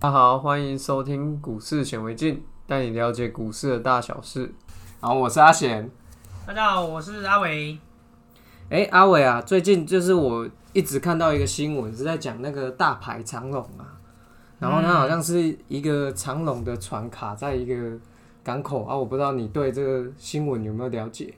大家好，欢迎收听股市显微镜，带你了解股市的大小事。好我是阿贤，大家好，我是阿伟。哎，阿伟啊，最近就是我一直看到一个新闻，是在讲那个大牌长龙啊，然后它好像是一个长龙的船卡在一个港口啊，我不知道你对这个新闻有没有了解？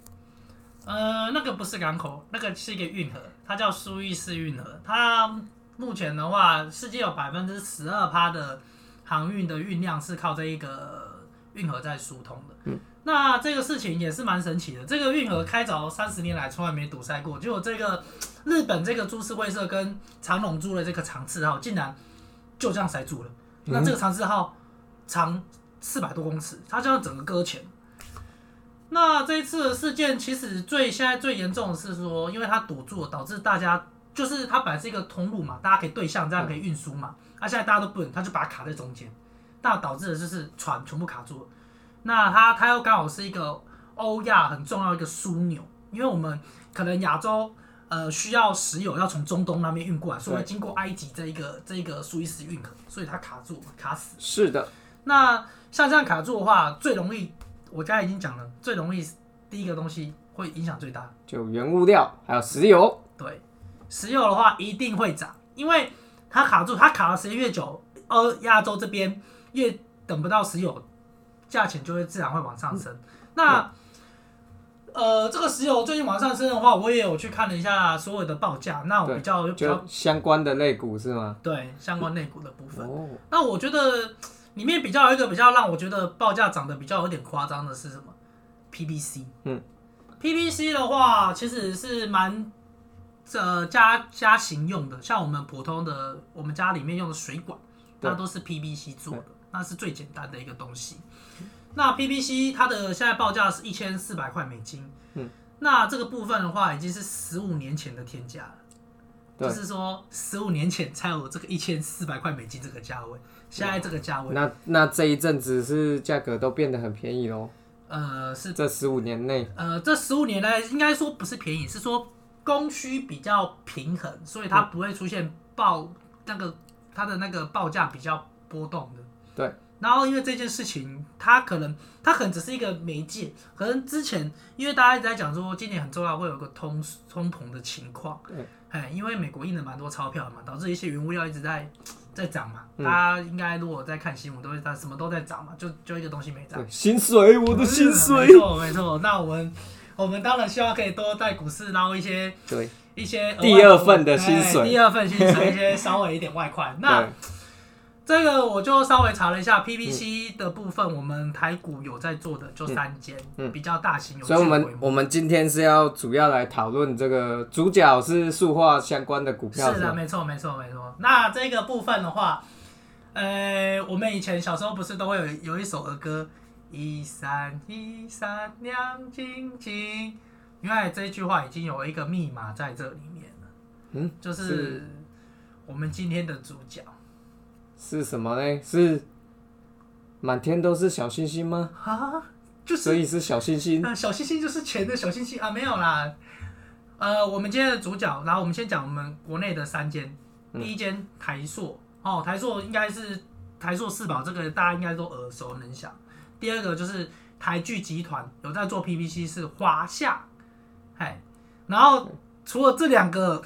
呃，那个不是港口，那个是一个运河，它叫苏伊士运河。它目前的话，世界有百分之十二趴的航运的运量是靠这一个运河在疏通的。嗯。那这个事情也是蛮神奇的，这个运河开凿三十年来从来没堵塞过，结果这个日本这个株式会社跟长荣租的这个长次号竟然就这样塞住了。那这个长次号长四百多公尺，它这样整个搁浅。那这一次的事件其实最现在最严重的是说，因为它堵住了，导致大家就是它本来是一个通路嘛，大家可以对向，这样可以运输嘛。那现在大家都不能，它就把它卡在中间，那导致的就是船全部卡住了。那它它又刚好是一个欧亚很重要一个枢纽，因为我们可能亚洲呃需要石油要从中东那边运过来，所以经过埃及这一个这一个苏伊士运河，所以它卡住卡死。是的。那像这样卡住的话，最容易我刚才已经讲了，最容易第一个东西会影响最大，就原物料还有石油。对，石油的话一定会涨，因为它卡住，它卡的时间越久，呃，亚洲这边越等不到石油。价钱就会自然会往上升。那，呃，这个石油最近往上升的话，我也有去看了一下所有的报价。那我比较比较相关的类股是吗？对，相关类股的部分。那我觉得里面比较有一个比较让我觉得报价涨得比较有点夸张的是什么？PVC。嗯，PVC 的话其实是蛮呃家家型用的，像我们普通的我们家里面用的水管，它都是 PVC 做的。那是最简单的一个东西。那 PVC 它的现在报价是一千四百块美金。嗯，那这个部分的话，已经是十五年前的天价了。就是说，十五年前才有这个一千四百块美金这个价位，现在这个价位。那那这一阵子是价格都变得很便宜喽？呃，是这十五年内。呃，这十五年来应该说不是便宜，是说供需比较平衡，所以它不会出现报那个它的那个报价比较波动的。对，然后因为这件事情，它可能它可能只是一个媒介，可能之前因为大家一直在讲说今年很重要，会有个通通膨的情况，对，哎，因为美国印了蛮多钞票的嘛，导致一些原物料一直在 在涨嘛，嗯、大家应该如果在看新闻，都会在什么都在涨嘛，就就一个东西没涨，薪水，我的薪水，没错没错，那我们我们当然希望可以多在股市捞一些对一些第二份的薪水，第二份薪水一些稍微一点外快，那。这个我就稍微查了一下 PPC 的部分，我们台股有在做的就三间，嗯，比较大型有。所以我们我们今天是要主要来讨论这个主角是塑化相关的股票。是的，是没错，没错，没错。那这个部分的话，呃，我们以前小时候不是都会有有一首儿歌，一闪一闪亮晶晶，原来这句话已经有一个密码在这里面了，嗯，就是我们今天的主角。是什么呢？是满天都是小星星吗？啊，就是所以是小星星。呃，小星星就是钱的小星星啊，没有啦。呃，我们今天的主角，然后我们先讲我们国内的三间。第一间台塑哦，台塑应该是台塑四宝，这个大家应该都耳熟能详。第二个就是台剧集团，有在做 PVC 是华夏，哎，然后除了这两个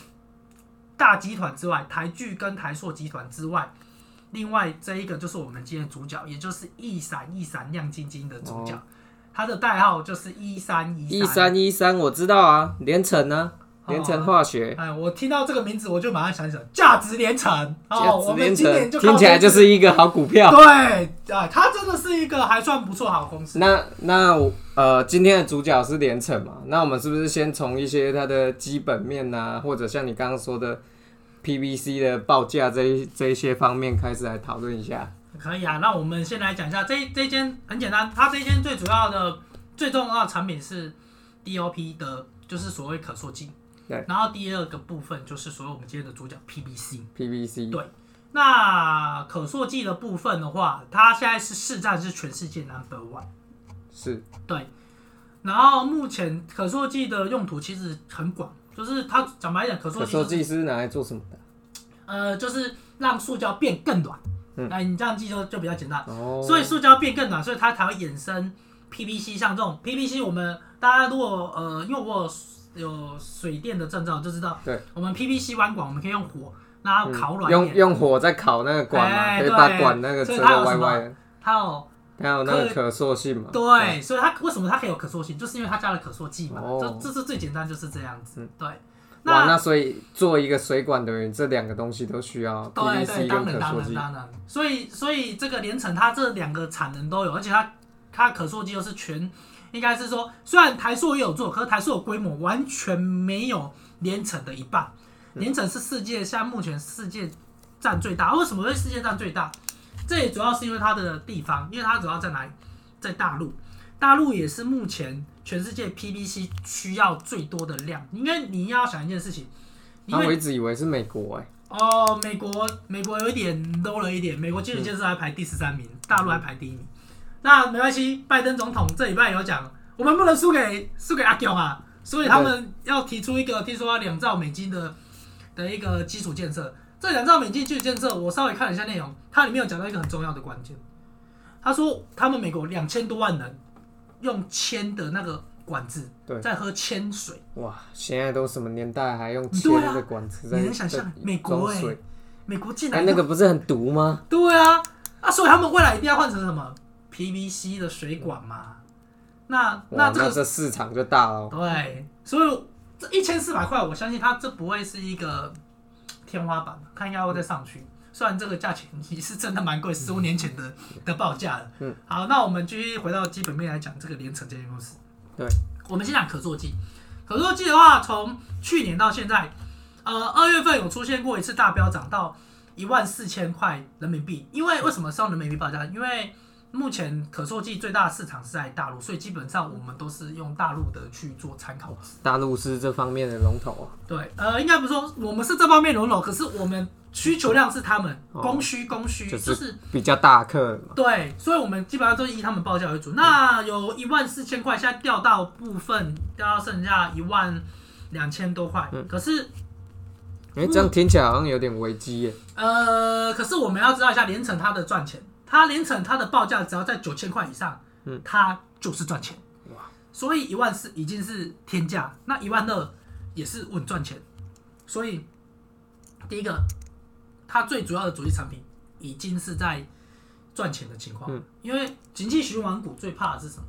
大集团之外，台剧跟台硕集团之外。另外这一个就是我们今天的主角，也就是一闪一闪亮晶晶的主角，他的代号就是一三一三。一三一三，我知道啊，连城呢，联成化学。哎，我听到这个名字，我就马上想起来，价值联成。价值联成，听起来就是一个好股票。对，啊，它真的是一个还算不错好公司。那那呃，今天的主角是联成嘛？那我们是不是先从一些它的基本面啊，或者像你刚刚说的？PVC 的报价这一这一些方面开始来讨论一下，可以啊。那我们先来讲一下这这间很简单，它这间最主要的最重要的产品是 DOP 的，就是所谓可塑剂。对。然后第二个部分就是所谓我们今天的主角 PVC。PVC。对。那可塑剂的部分的话，它现在是市占是全世界 number one。是。对。然后目前可塑剂的用途其实很广。就是它讲白一点，可塑剂、就是、是拿来做什么的？呃，就是让塑胶变更软，哎、嗯，你这样记就就比较简单。哦。所以塑胶变更软，所以它才会衍生 PVC，像这种 PVC，我们大家如果呃，因为我有，有水电的证照，就知道，对，我们 PVC 弯管，我们可以用火让它烤软、嗯，用用火在烤那个管嘛，欸、可以把管那个折的歪歪的。它有。它有那个可塑性嘛？对，所以它为什么它可以有可塑性，就是因为它加了可塑剂嘛。这、哦、这是最简单，就是这样子。嗯、对。那，那所以做一个水管的人，这两个东西都需要 PVC 跟可塑剂。当然当然。所以所以这个联成它这两个产能都有，而且它它可塑剂又是全，应该是说，虽然台塑也有做，可是台塑的规模完全没有联成的一半。联成是世界现在目前世界占最大，为什么会世界占最大？这也主要是因为它的地方，因为它主要在哪里？在大陆，大陆也是目前全世界 PVC 需要最多的量。因为你要想一件事情，那我一直以为是美国哎、欸。哦，美国，美国有一点 low 了一点，美国基础建设还排第十三名，嗯、大陆还排第一名。那没关系，拜登总统这礼拜有讲，我们不能输给输给阿强啊，所以他们要提出一个听说要两兆美金的的一个基础建设。这两兆美金基础建设，我稍微看了一下内容，它里面有讲到一个很重要的关键。他说，他们美国两千多万人用铅的那个管子在喝铅水。哇，现在都什么年代还用铅的管子在？你能想象美国哎、欸，美国竟然、欸、那个不是很毒吗？对啊，啊，所以他们未来一定要换成什么 PVC 的水管嘛？那那这个这市场就大了。对，所以这一千四百块，我相信它这不会是一个。天花板，看应该会再上去。虽然这个价钱也是真的蛮贵，十五年前的的报价了。嗯，好，那我们继续回到基本面来讲这个连城这间公司。对，我们先讲可做剂。可做剂的话，从去年到现在，呃，二月份有出现过一次大飙涨到一万四千块人民币。因为为什么是用人民币报价？因为目前可塑剂最大的市场是在大陆，所以基本上我们都是用大陆的去做参考。大陆是这方面的龙头啊。对，呃，应该不是说我们是这方面龙头，可是我们需求量是他们供需供需，就是比较大客嘛。对，所以我们基本上都是以他们报价为主。那有一万四千块，现在掉到部分掉到剩下一万两千多块。嗯，可是，哎，这样听起来好像有点危机耶。呃，可是我们要知道一下连城它的赚钱。它联成它的报价只要在九千块以上，嗯，它就是赚钱，哇！所以一万四已经是天价，那一万二也是稳赚钱。所以第一个，它最主要的主力产品已经是在赚钱的情况，嗯，因为景气循环股最怕的是什么？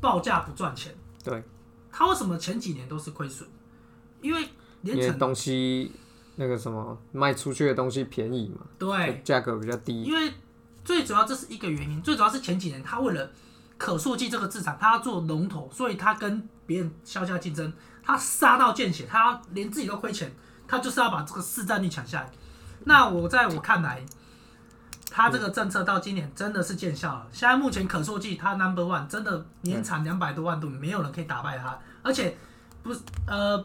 报价不赚钱。对，它为什么前几年都是亏损？因为联成东西那个什么卖出去的东西便宜嘛，对，价格比较低，因为。最主要这是一个原因，最主要是前几年他为了可塑剂这个市场，他要做龙头，所以他跟别人削价竞争，他杀到见血，他连自己都亏钱，他就是要把这个市占率抢下来。那我在我看来，他这个政策到今年真的是见效了。现在目前可塑剂它 number one，真的年产两百多万吨，没有人可以打败它，而且不是呃，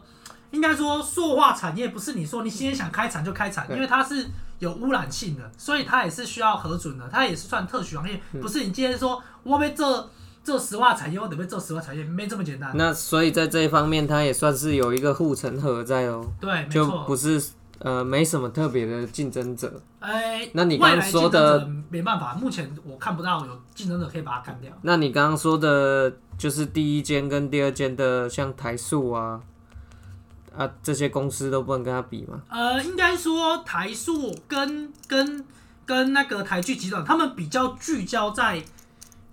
应该说塑化产业不是你说你今天想开产就开产，因为它是。有污染性的，所以它也是需要核准的，它也是算特许行业，不是你今天说我被做做石化产业，我得被做石化产业，没这么简单。那所以在这一方面，它也算是有一个护城河在哦。对，就不是呃没什么特别的竞争者。哎、欸，那你刚刚说的没办法，目前我看不到有竞争者可以把它干掉。那你刚刚说的就是第一间跟第二间的，像台塑啊。啊，这些公司都不能跟他比吗？呃，应该说台塑跟跟跟那个台剧集团，他们比较聚焦在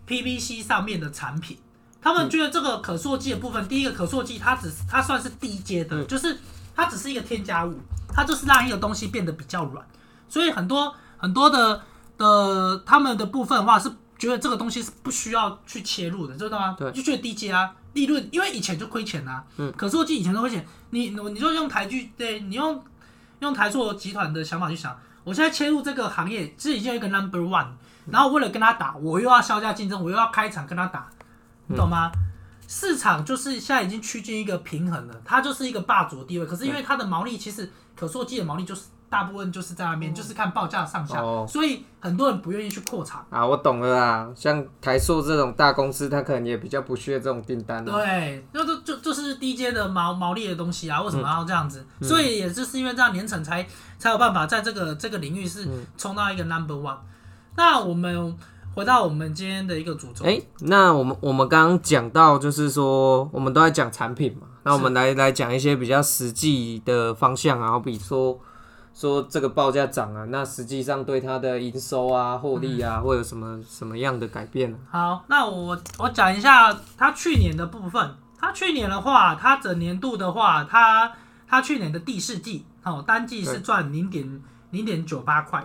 PVC 上面的产品。他们觉得这个可塑剂的部分，嗯、第一个可塑剂它只是它算是低阶的，嗯、就是它只是一个添加物，它就是让一个东西变得比较软。所以很多很多的的他们的部分的话，是觉得这个东西是不需要去切入的，知道吗？对，就觉得低阶啊。利润，因为以前就亏钱呐，嗯，可塑剂以前都亏钱，你你就用台剧，对，你用用台塑集团的想法去想，我现在切入这个行业，这已经有一个 number one，然后为了跟他打，我又要削价竞争，我又要开场跟他打，你懂吗？嗯、市场就是现在已经趋近一个平衡了，它就是一个霸主的地位，可是因为它的毛利其实可塑剂的毛利就是大部分就是在那边，哦、就是看报价上下，哦、所以很多人不愿意去扩厂啊。我懂了啦，像台塑这种大公司，它可能也比较不屑这种订单、啊。对，那就就就是低阶的毛毛利的东西啊，为什么要这样子？嗯、所以也就是因为这样，联成才才有办法在这个这个领域是冲到一个 number one。嗯、那我们回到我们今天的一个主轴，哎、欸，那我们我们刚刚讲到，就是说我们都在讲产品嘛，那我们来来讲一些比较实际的方向啊，好比说。说这个报价涨啊，那实际上对它的营收啊、获利啊，会有什么什么样的改变呢？好，那我我讲一下它去年的部分。它去年的话，它整年度的话，它它去年的第四季哦，单季是赚零点零点九八块。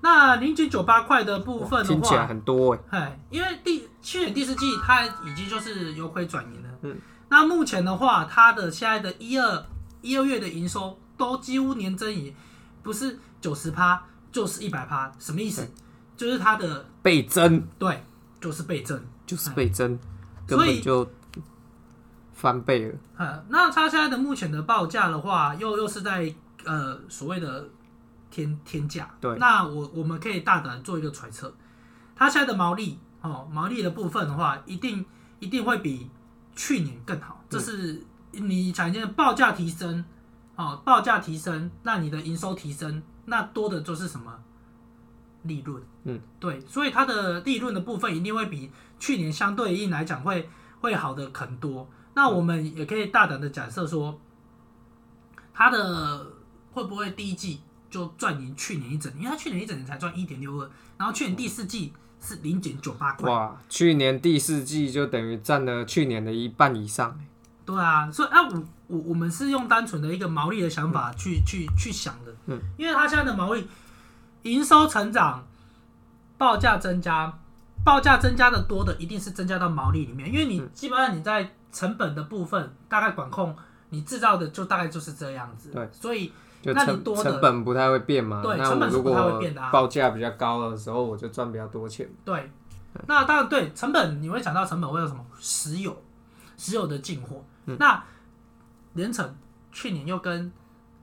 那零点九八块的部分的话，听起来很多哎，因为第去年第四季它已经就是由亏转盈了。嗯，那目前的话，它的现在的一二一二月的营收都几乎年增以。不是九十趴，就是一百趴，什么意思？就是它的倍增，对，就是倍增，就是倍增，根本就翻倍了。嗯，那它现在的目前的报价的话，又又是在呃所谓的天天价。对，那我我们可以大胆做一个揣测，它现在的毛利哦，毛利的部分的话，一定一定会比去年更好。这是你产生的报价提升。哦，报价提升，那你的营收提升，那多的就是什么利润？嗯，对，所以它的利润的部分一定会比去年相对应来讲会会好的很多。那我们也可以大胆的假设说，它的会不会第一季就赚赢去年一整年？因为它去年一整年才赚一点六二，然后去年第四季是零点九八块。哇，去年第四季就等于占了去年的一半以上。对啊，所以啊，我我我们是用单纯的一个毛利的想法去、嗯、去去想的，嗯，因为他现在的毛利营收成长，报价增加，报价增加的多的一定是增加到毛利里面，因为你基本上你在成本的部分大概管控，你制造的就大概就是这样子，对，所以就那你多的成本不太会变嘛，对，成本是不太会变的啊，报价比较高的时候，我就赚比较多钱，对，那当然对成本你会想到成本会有什么？石油，石油的进货，嗯、那。联成去年又跟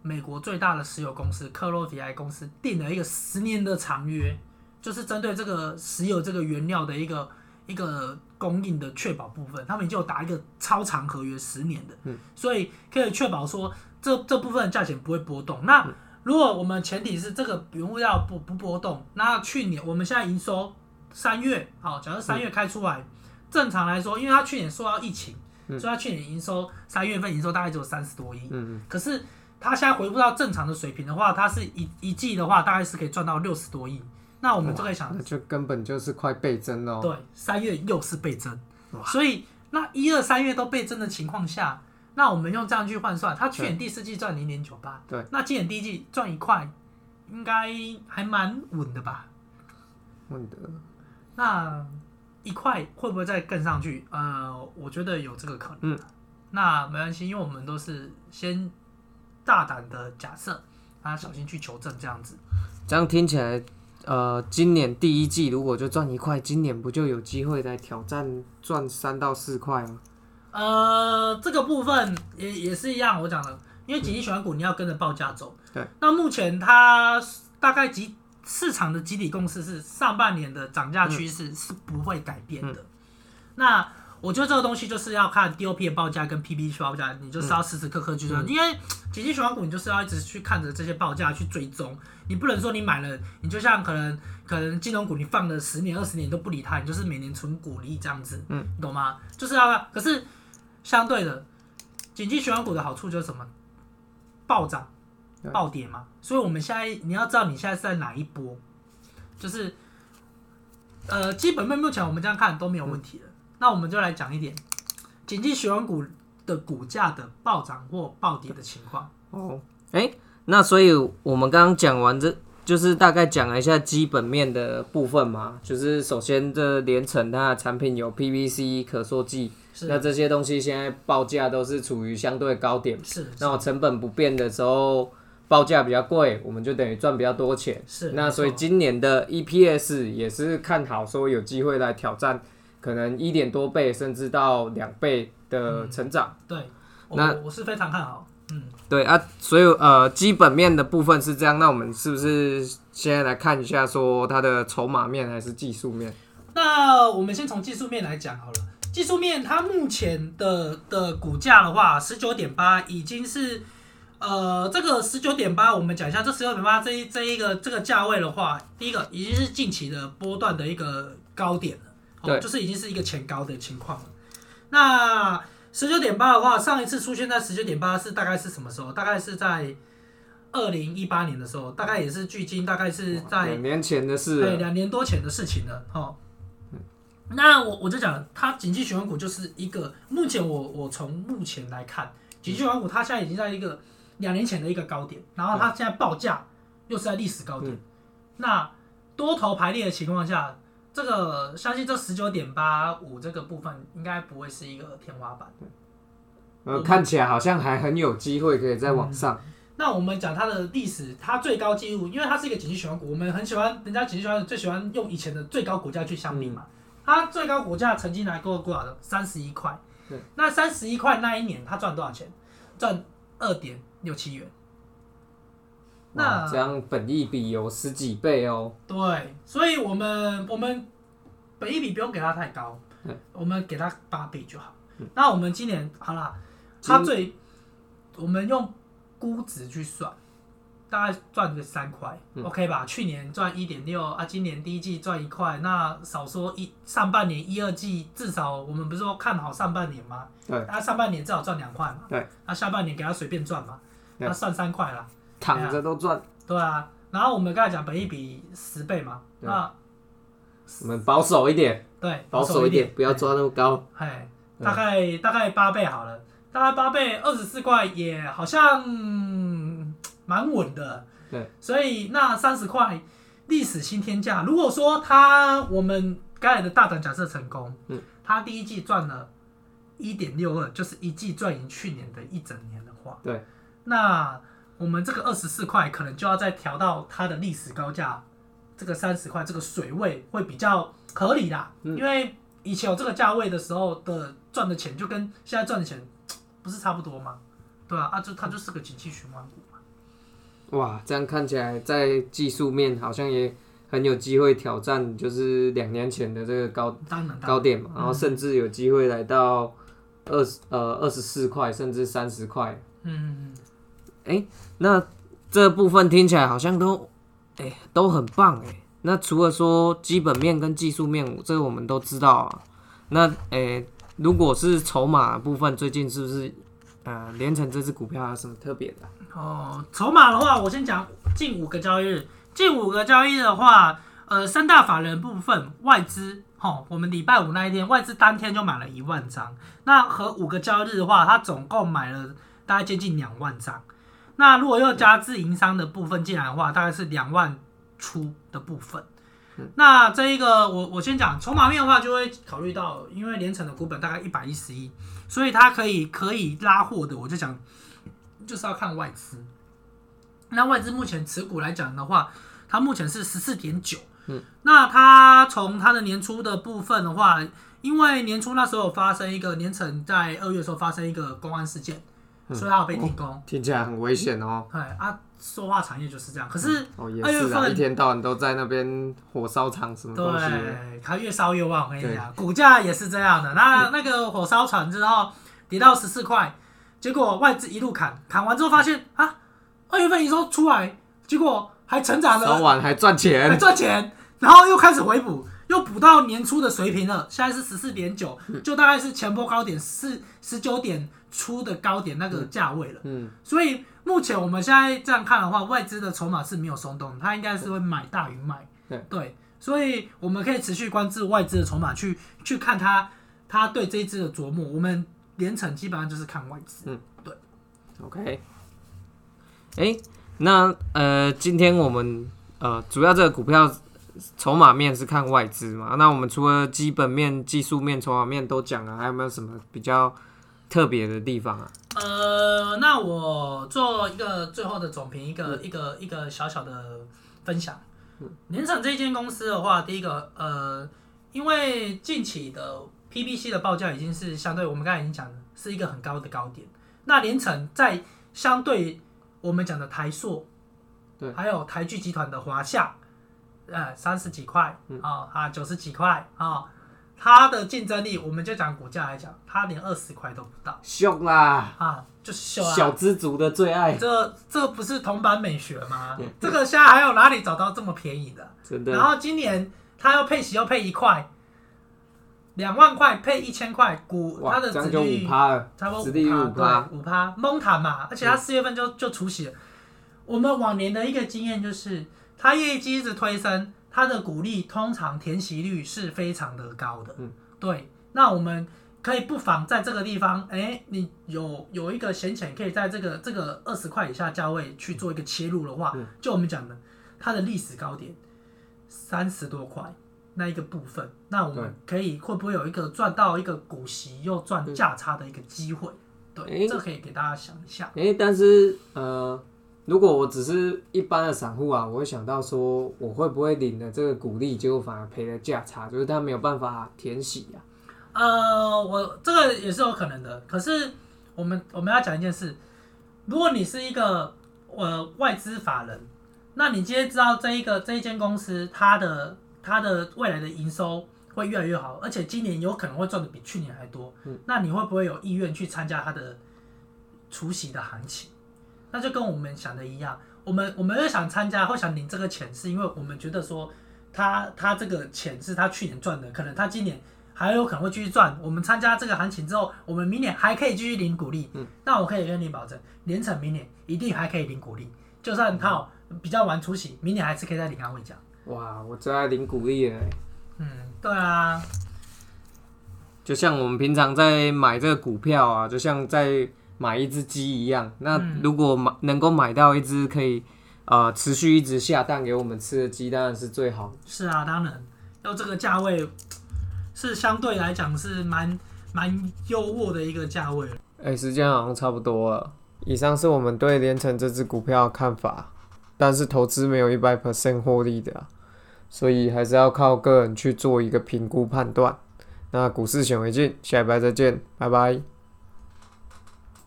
美国最大的石油公司克洛迪埃公司订了一个十年的长约，就是针对这个石油这个原料的一个一个供应的确保部分，他们已经有打一个超长合约十年的，所以可以确保说这这部分价钱不会波动。那如果我们前提是这个原物料不不波动，那去年我们现在营收三月，好，假设三月开出来，正常来说，因为他去年受到疫情。所以他去年营收三月份营收大概只有三十多亿，嗯，可是他现在回复到正常的水平的话，他是一一季的话大概是可以赚到六十多亿。那我们就可以想，那就根本就是快倍增哦。对，三月又是倍增，所以那一二三月都倍增的情况下，那我们用这样去换算，他去年第四季赚零点九八，对，那今年第一季赚一块，应该还蛮稳的吧？稳的。那。一块会不会再更上去？呃，我觉得有这个可能。嗯，那没关系，因为我们都是先大胆的假设，啊，小心去求证这样子。这样听起来，呃，今年第一季如果就赚一块，今年不就有机会来挑战赚三到四块吗？呃，这个部分也也是一样，我讲的，因为景气循环股你要跟着报价走。对。那目前它大概几？市场的集体共识是上半年的涨价趋势是不会改变的。嗯、那我觉得这个东西就是要看 DOP 的报价跟 PB 去报价，你就是要时时刻刻去因为景气循环股你就是要一直去看着这些报价去追踪，你不能说你买了，你就像可能可能金融股你放了十年二十年都不理它，你就是每年存股利这样子，嗯，懂吗？就是要，可是相对的，景气循环股的好处就是什么？暴涨。暴跌嘛，所以我们现在你要知道你现在是在哪一波，就是呃基本面目前我们这样看都没有问题的。嗯、那我们就来讲一点，景气循环股的股价的暴涨或暴跌的情况。哦，哎、欸，那所以我们刚刚讲完这，就是大概讲了一下基本面的部分嘛。就是首先这联成它的产品有 PVC 可塑剂，那这些东西现在报价都是处于相对高点，是，是那我成本不变的时候。报价比较贵，我们就等于赚比较多钱。是，那所以今年的 EPS 也是看好，说有机会来挑战可能一点多倍，甚至到两倍的成长。嗯、对，那我，我是非常看好。嗯，对啊，所以呃，基本面的部分是这样，那我们是不是现在来看一下，说它的筹码面还是技术面？那我们先从技术面来讲好了。技术面，它目前的的股价的话，十九点八已经是呃，这个十九点八，我们讲一下这十九点八这一这一个这个价位的话，第一个已经是近期的波段的一个高点了，对，就是已经是一个前高的情况了。那十九点八的话，上一次出现在十九点八是大概是什么时候？大概是在二零一八年的时候，大概也是距今大概是在两年前的事，对，两年多前的事情了，哈。那我我就讲，它景气循环股就是一个目前我我从目前来看，景气循环股它现在已经在一个两年前的一个高点，然后它现在报价又是在历史高点，嗯、那多头排列的情况下，这个相信这十九点八五这个部分应该不会是一个天花板，呃，看起来好像还很有机会可以再往上。嗯、那我们讲它的历史，它最高纪录，因为它是一个景气循环股，我们很喜欢人家景气循环最喜欢用以前的最高股价去相比嘛。嗯它最高股价曾经来过多少的？三十一块。对。那三十一块那一年，它赚多少钱？赚二点六七元。那这样本益比有十几倍哦。对，所以我们我们本益比不用给它太高，我们给它八倍就好。那我们今年好啦，它最我们用估值去算。大概赚个三块、嗯、，OK 吧？去年赚一点六啊，今年第一季赚一块，那少说一上半年一二季至少我们不是说看好上半年吗？对，那上半年至少赚两块嘛。对，那下半年给他随便赚嘛，那算三块啦，躺着都赚。对啊，然后我们刚才讲本益比十倍嘛，那我们保守一点，对，保守一点，不要抓那么高。哎，大概大概八倍好了，大概八倍二十四块也好像。蛮稳的，对，所以那三十块历史新天价。如果说他我们刚才的大胆假设成功，嗯，他第一季赚了一点六二，就是一季赚赢去年的一整年的话，对，那我们这个二十四块可能就要再调到它的历史高价，这个三十块这个水位会比较合理啦，嗯，因为以前有这个价位的时候的赚的钱就跟现在赚的钱不是差不多吗？对啊，啊就它就是个景气循环股嘛。哇，这样看起来在技术面好像也很有机会挑战，就是两年前的这个高高点嘛，然后甚至有机会来到二十呃二十四块，甚至三十块。嗯，哎、那这部分听起来好像都哎、都很棒哎、那除了说基本面跟技术面，这个我们都知道啊。那哎、如果是筹码部分，最近是不是呃连成这支股票有什么特别的？哦，筹码的话，我先讲近五个交易日。近五个交易日的话，呃，三大法人部分外资，哈、我们礼拜五那一天外资当天就买了一万张。那和五个交易日的话，它总共买了大概接近两万张。那如果要加自营商的部分进来的话，大概是两万出的部分。那这一个我我先讲筹码面的话，就会考虑到，因为联成的股本大概一百一十亿，所以它可以可以拉货的，我就讲。就是要看外资，那外资目前持股来讲的话，它目前是十四点九，嗯，那它从它的年初的部分的话，因为年初那时候发生一个年成在二月的时候发生一个公安事件，嗯、所以它有被停工，哦，听起来很危险哦。对啊，塑化产业就是这样。可是二月份、哦、一天到晚都在那边火烧厂什么东西，对，它越烧越旺。我跟你讲，股价也是这样的。那那个火烧船之后跌到十四块。结果外资一路砍，砍完之后发现啊，二月份营收出来，结果还成长了，早晚还赚钱，还赚钱，然后又开始回补，又补到年初的水平了，现在是十四点九，就大概是前波高点四十九点初的高点那个价位了。嗯，所以目前我们现在这样看的话，外资的筹码是没有松动，它应该是会买大于卖。对，对，所以我们可以持续关注外资的筹码，去去看它，它对这一支的琢磨，我们。连成基本上就是看外资，嗯，对，OK，哎、欸，那呃，今天我们呃，主要这个股票筹码面是看外资嘛？那我们除了基本面、技术面、筹码面都讲了，还有没有什么比较特别的地方啊？呃，那我做一个最后的总评，一个、嗯、一个一个小小的分享。联想这间公司的话，第一个呃，因为近期的。PBC 的报价已经是相对我们刚才已经讲的是一个很高的高点。那联成在相对我们讲的台塑，对，还有台剧集团的华夏，呃，三十几块哦，啊，九十几块啊。哦它的竞争力，我们就讲股价来讲，它连二十块都不到，秀啦啊，就是秀啊，小资族的最爱。这这不是铜板美学吗？这个现在还有哪里找到这么便宜的？真的。然后今年它要配息，要配一块，两万块配一千块股，它的殖利率差不多五趴，对，五趴，蒙坦嘛，而且它四月份就就除息了。我们往年的一个经验就是，它业绩一直推升。它的股利通常填息率是非常的高的，嗯，对。那我们可以不妨在这个地方，哎、欸，你有有一个闲钱，可以在这个这个二十块以下价位去做一个切入的话，嗯、就我们讲的它的历史高点三十多块那一个部分，那我们可以会不会有一个赚到一个股息又赚价差的一个机会？对，欸、这可以给大家想一下。哎、欸，但是呃。如果我只是一般的散户啊，我会想到说，我会不会领了这个股利，结果反而赔了价差，就是他没有办法填息啊。呃，我这个也是有可能的。可是我们我们要讲一件事，如果你是一个呃外资法人，那你今天知道这一个这一间公司它的它的未来的营收会越来越好，而且今年有可能会赚的比去年还多，嗯，那你会不会有意愿去参加它的除夕的行情？那就跟我们想的一样，我们我们会想参加，或想领这个钱，是因为我们觉得说他他这个钱是他去年赚的，可能他今年还有可能会继续赚。我们参加这个行情之后，我们明年还可以继续领股利。嗯，那我可以跟你保证，连成明年一定还可以领股利，就算他比较晚出席，明年还是可以再领安慰奖。哇，我最爱领股利了。嗯，对啊，就像我们平常在买这个股票啊，就像在。买一只鸡一样，那如果买能够买到一只可以呃持续一直下蛋给我们吃的鸡，当然是最好。是啊，当然，要这个价位是相对来讲是蛮蛮优渥的一个价位。哎、欸，时间好像差不多了。以上是我们对联成这只股票的看法，但是投资没有一百 percent 获利的，所以还是要靠个人去做一个评估判断。那股市显微镜，下礼拜再见，拜拜。